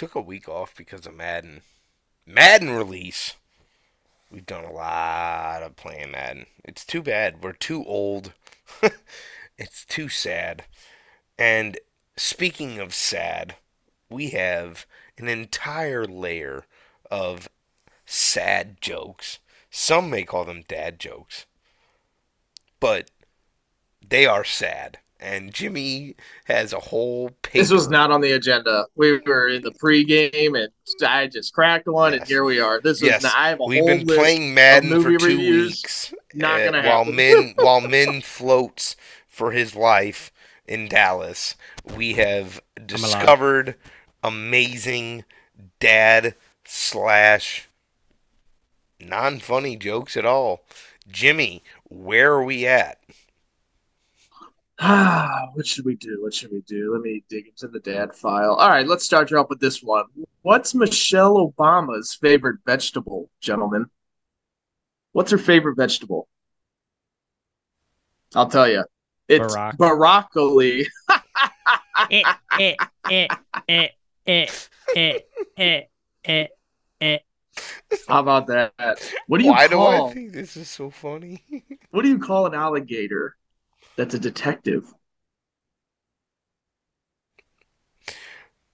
took a week off because of Madden. Madden release. We've done a lot of playing Madden. It's too bad. We're too old. it's too sad. And speaking of sad, we have an entire layer of sad jokes. Some may call them dad jokes. But they are sad. And Jimmy has a whole paper. This was not on the agenda. We were in the pregame, and I just cracked one, Yes. and here we are. This was Yes, not, I have a we've whole been list playing Madden for two reviews. weeks. Not uh, gonna while happen. Min while men floats for his life in Dallas, we have discovered amazing dad slash non funny jokes at all. Jimmy, where are we at? Ah, what should we do? What should we do? Let me dig into the dad file. All right, let's start you off with this one. What's Michelle Obama's favorite vegetable, gentlemen? What's her favorite vegetable? I'll tell you. It's Barack. broccoli. Eh, eh, eh, eh, eh, eh, eh, eh, eh. How about that? What do you Why do call I think this is so funny? what do you call an alligator that's a detective?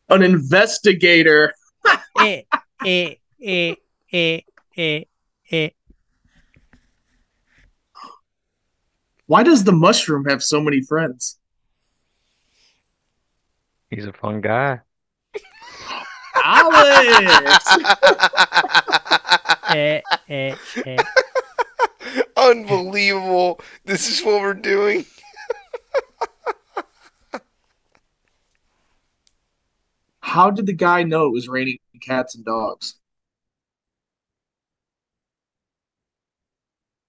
An investigator. Eh, eh, eh, eh, eh, eh. Why does the mushroom have so many friends? He's a fun guy. Alex! Eh, eh, eh. Unbelievable. This is what we're doing. How did the guy know it was raining cats and dogs?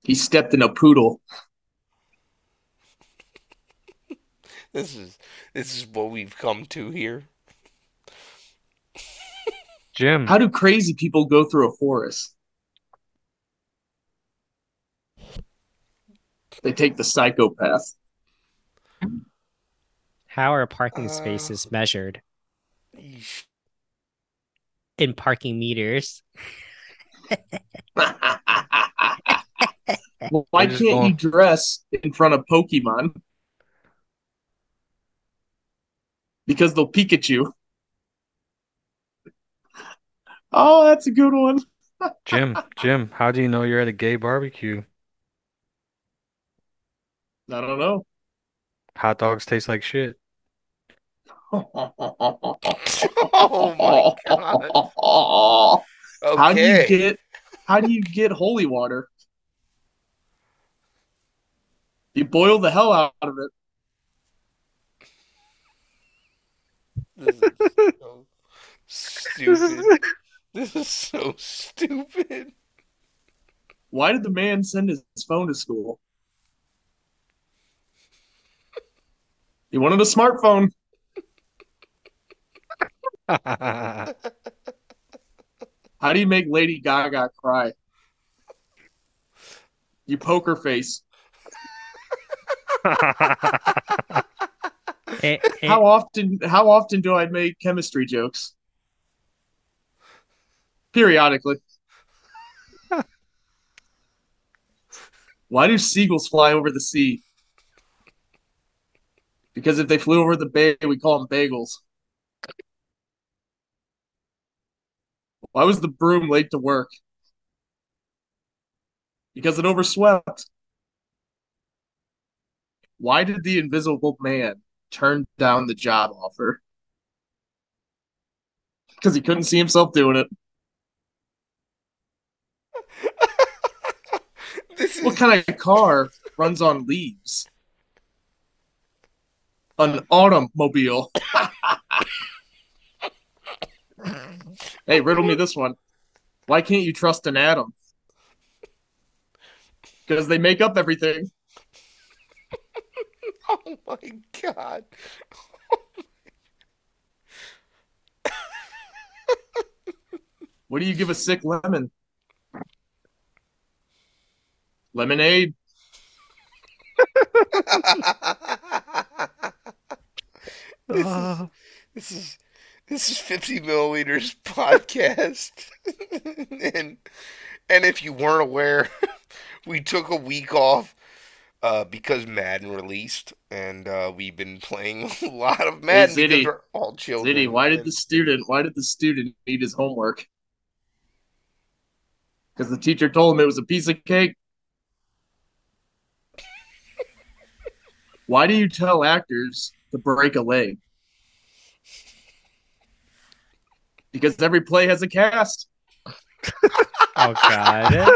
He stepped in a poodle. This is this is what we've come to here. Jim, How do crazy people go through a forest? They take the psychopath. How are parking Uh. spaces measured Yeesh. In parking meters? Why can't going- you dress in front of Pokemon? Because they'll peek at you. Oh, that's a good one. Jim, Jim, how do you know you're at a gay barbecue? I don't know. Hot dogs taste like shit. Oh my god. How do you get how do you get holy water? You boil the hell out of it. This is so stupid. This is so stupid. Why did the man send his phone to school? He wanted a smartphone. How do you make Lady Gaga cry? You poker face. Eh, eh. How often how often do I make chemistry jokes? Periodically. Why do seagulls fly over the sea? Because if they flew over the bay, we call them bagels. Why was the broom late to work? Because it overswept. Why did the invisible man turn down the job offer? Because he couldn't see himself doing it. Is What kind of car runs on leaves? An automobile. Hey, riddle me this one. Why can't you trust an atom? Because they make up everything. Oh my god. What do you give a sick lemon? Lemonade. Uh, This is This is 50 milliliters podcast, and and if you weren't aware, we took a week off uh, because Madden released, and uh, we've been playing a lot of Madden Zitty. because we're all children. Zitty, why did the student why did the student need his homework? Because the teacher told him it was a piece of cake. Why do you tell actors to break a leg? Because every play has a cast. Oh God.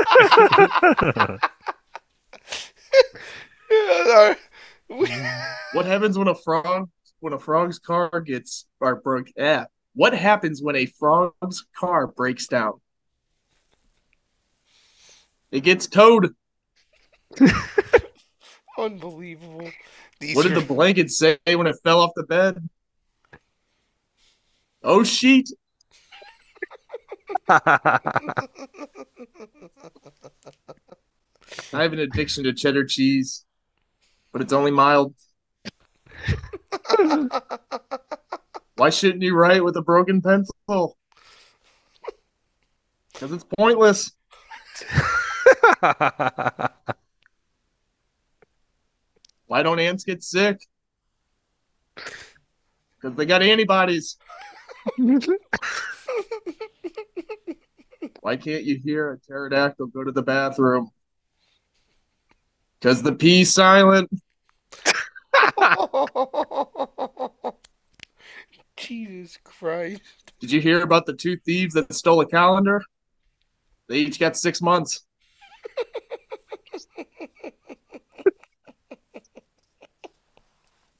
What happens when a frog when a frog's car gets or broke? Yeah. What happens when a frog's car breaks down? It gets towed. Unbelievable. These What did are- the blanket say when it fell off the bed? Oh sheet. I have an addiction to cheddar cheese, but it's only mild. Why shouldn't you write with a broken pencil? Because it's pointless. Why don't ants get sick? Because they got antibodies. Why can't you hear a pterodactyl go to the bathroom? Because the P's silent. Jesus Christ. Did you hear about the two thieves that stole a calendar? They each got six months.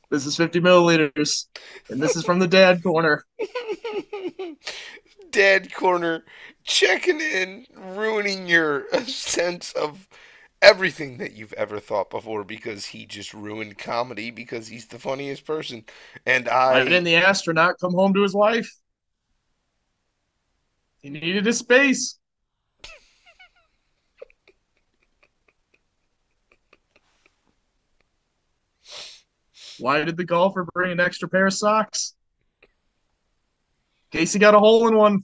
this is 50 milliliters, and this is from the dad corner. Dad Corner checking in, ruining your sense of everything that you've ever thought before because he just ruined comedy because he's the funniest person. And Why didn't I. the astronaut come home to his wife? He needed his space. Why did the golfer bring an extra pair of socks? In case he got a hole in one.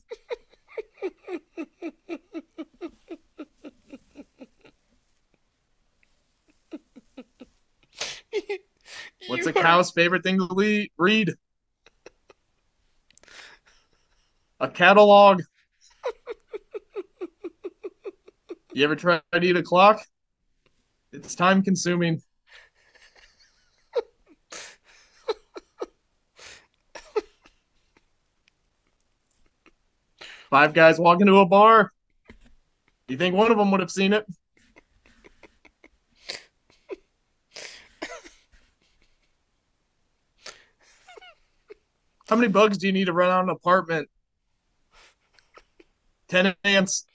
What's you a are- cow's favorite thing to read? A catalog. You ever try to eat a clock? It's time consuming. Five guys walk into a bar. You think one of them would have seen it? How many bugs do you need to run out an apartment? Ten ants.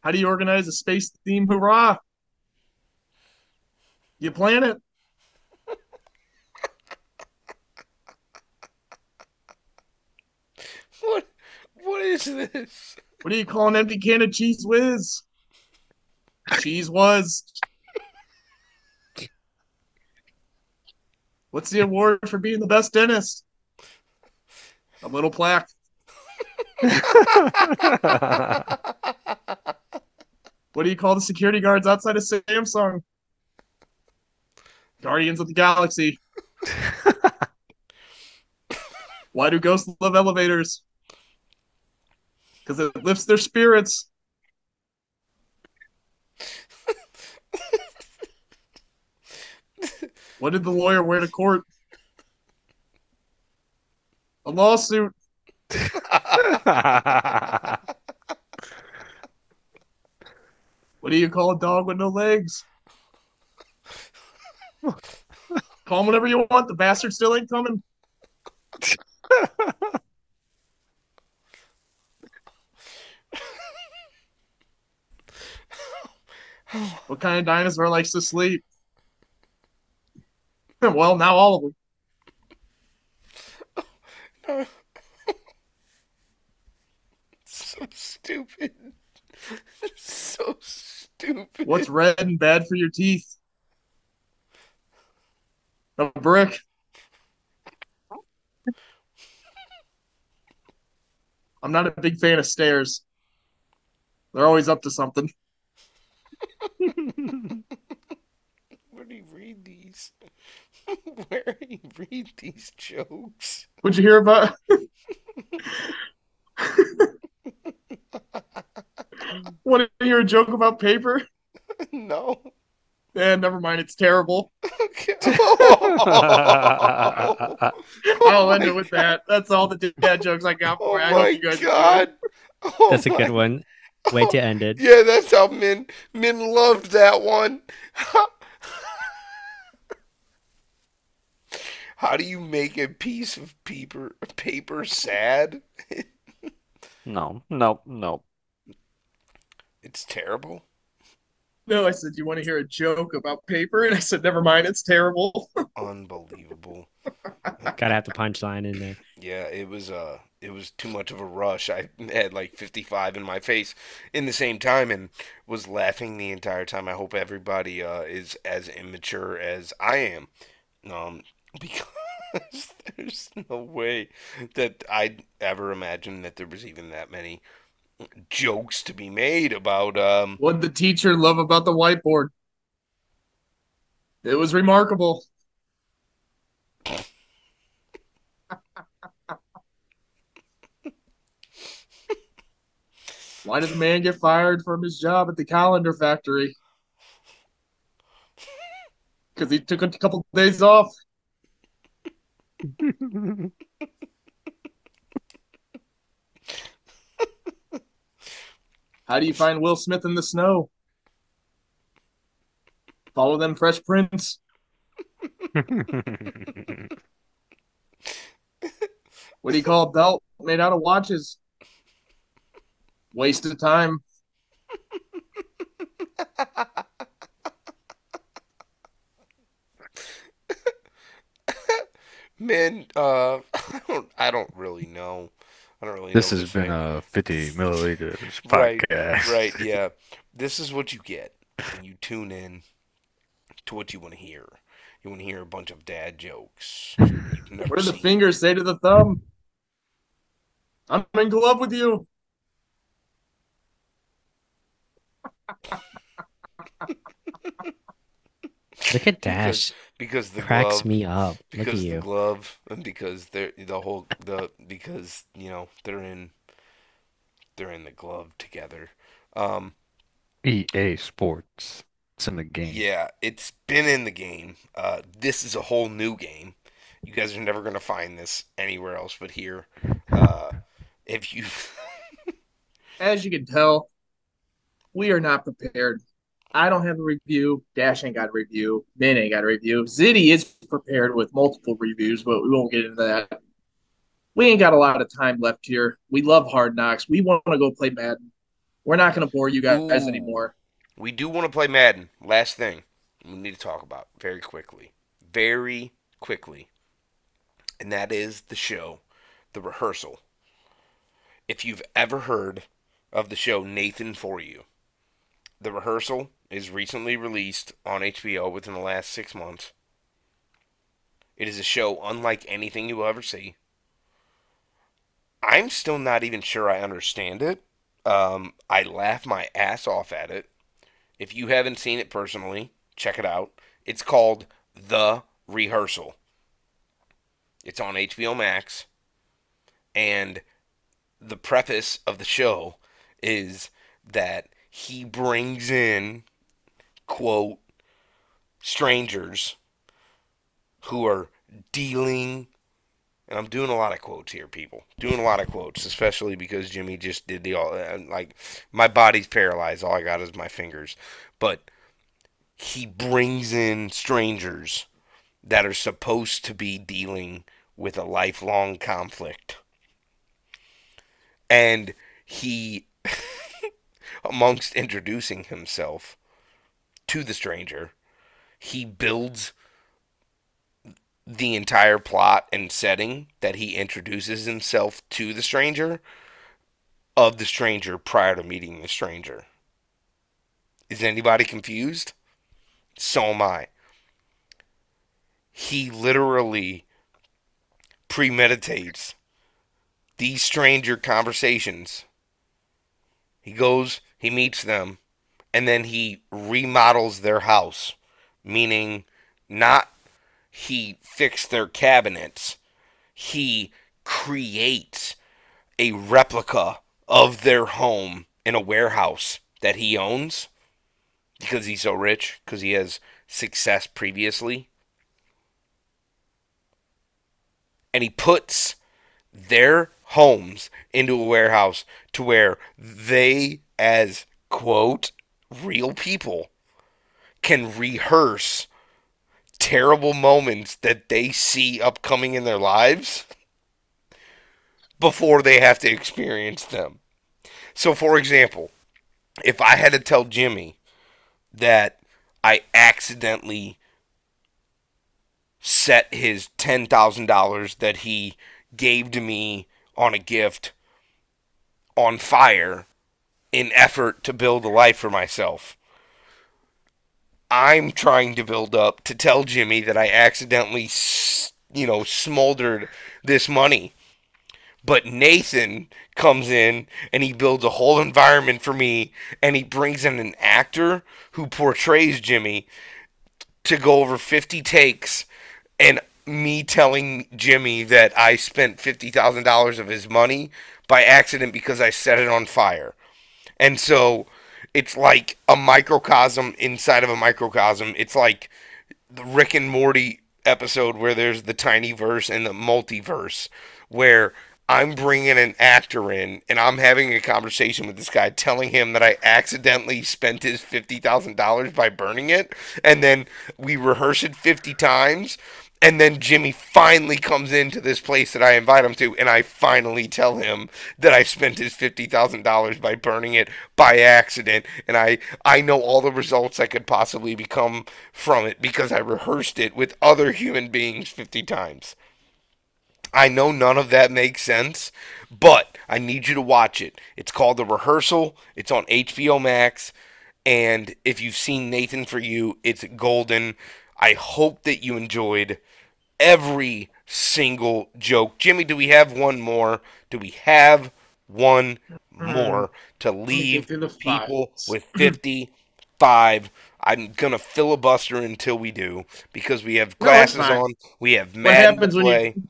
How do you organize a space theme hurrah? You plan it. What? What is this? What do you call an empty can of cheese whiz? Cheese was. What's the award for being the best dentist? A little plaque. What do you call the security guards outside of Samsung? Guardians of the Galaxy. Why do ghosts love elevators? Because it lifts their spirits. What did the lawyer wear to court? A lawsuit. What do you call a dog with no legs? call him whatever you want. The bastard still ain't coming. What kind of dinosaur likes to sleep? well, now all of them. so stupid. so stupid. What's red and bad for your teeth? A brick. I'm not a big fan of stairs. They're always up to something. Where do you read these? Where do you read these jokes? What'd you hear about? Want to hear a joke about paper? no. Yeah, never mind. It's terrible. Okay. I'll end it with that. That's all the dad jokes I got Oh for you. I oh my hope you guys god. Oh That's a good one. Way to end it. Yeah, that's how Min Min loved that one. How do you make a piece of paper paper sad? No, no, no. It's terrible. No, I said, you want to hear a joke about paper? And I said, never mind. It's terrible. Unbelievable. Gotta have the punchline in there. Yeah, it was uh it was too much of a rush. I had like 55 in my face in the same time and was laughing the entire time. I hope everybody uh is as immature as I am. Um because there's no way that I'd ever imagine that there was even that many jokes to be made about um What the teacher love about the whiteboard? It was remarkable. Why did the man get fired from his job at the calendar factory? Because he took a couple days off. How do you find Will Smith in the snow? Follow them fresh prints. What do you call a belt made out of watches? Waste of time. man uh I don't I don't really know. I don't really This know has been thing. a 50 milliliters Right, podcast. Right, right, yeah. This is what you get when you tune in to what you want to hear. You want to hear a bunch of dad jokes. you've What do the seen. fingers say to the thumb? I'm in love with you. Look at Dash. Because the Cracks glove, me up. Look at because the you. glove, and because they're the whole the because you know they're in they're in the glove together. Um, EA Sports. It's in the game. Yeah, it's been in the game. Uh, this is a whole new game. You guys are never gonna find this anywhere else but here. Uh, if you, As you can tell, we are not prepared. I don't have a review. Dash ain't got a review. Min ain't got a review. Zitty is prepared with multiple reviews, but we won't get into that. We ain't got a lot of time left here. We love Hard Knocks. We want to go play Madden. We're not going to bore you guys Ooh. anymore. we do want to play Madden. Last thing we need to talk about very quickly, very quickly, and that is the show, the rehearsal. If you've ever heard of the show Nathan for You, the rehearsal is recently released on HBO within the last six months. It is a show unlike anything you will ever see. I'm still not even sure I understand it. Um, I laugh my ass off at it. If you haven't seen it personally, check it out. It's called The Rehearsal. It's on HBO Max. And the preface of the show is that he brings in, quote, strangers who are dealing. And I'm doing a lot of quotes here, people. Doing a lot of quotes, especially because Jimmy just did the all. Like, my body's paralyzed. All I got is my fingers. But he brings in strangers that are supposed to be dealing with a lifelong conflict. And he, amongst introducing himself to the stranger, he builds the entire plot and setting that he introduces himself to the stranger of the stranger prior to meeting the stranger. Is anybody confused? So am I. he literally premeditates these stranger conversations. He goes, he meets them, and then he remodels their house, meaning not he fixed their cabinets, he creates a replica of their home in a warehouse that he owns because he's so rich, because he has success previously. And he puts their homes into a warehouse to where they, as quote, real people, can rehearse terrible moments that they see upcoming in their lives before they have to experience them. So, for example, if I had to tell Jimmy that I accidentally set his $10,000 that he gave to me on a gift on fire in effort to build a life for myself. I'm trying to build up to tell Jimmy that I accidentally, you know, smoldered this money. But Nathan comes in and he builds a whole environment for me and he brings in an actor who portrays Jimmy to go over 50 takes and me telling Jimmy that I spent $50,000 of his money by accident because I set it on fire. And so it's like a microcosm inside of a microcosm. It's like the Rick and Morty episode where there's the tiny verse and the multiverse where I'm bringing an actor in and I'm having a conversation with this guy telling him that I accidentally spent his $50,000 by burning it and then we rehearse it 50 times and then Jimmy finally comes into this place that I invite him to, and I finally tell him that I spent his fifty thousand dollars by burning it by accident, and I I know all the results that could possibly become from it because I rehearsed it with other human beings fifty times. I know none of that makes sense, but I need you to watch it. It's called The Rehearsal. It's on HBO Max, and if you've seen Nathan for You, it's golden. I hope that you enjoyed every single joke. Jimmy, do we have one more? Do we have one mm-hmm. more to leave people with 55? I'm going to filibuster until we do because we have glasses no, on. We have Madden what happens to play. When you...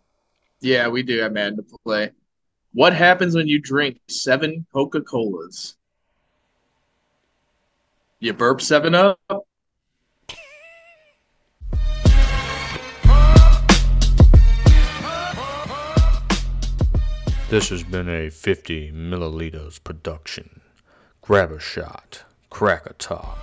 Yeah, we do have Madden to play. What happens when you drink seven Coca Colas? You burp seven up? This has been a 50 milliliters production. Grab a shot, crack a top.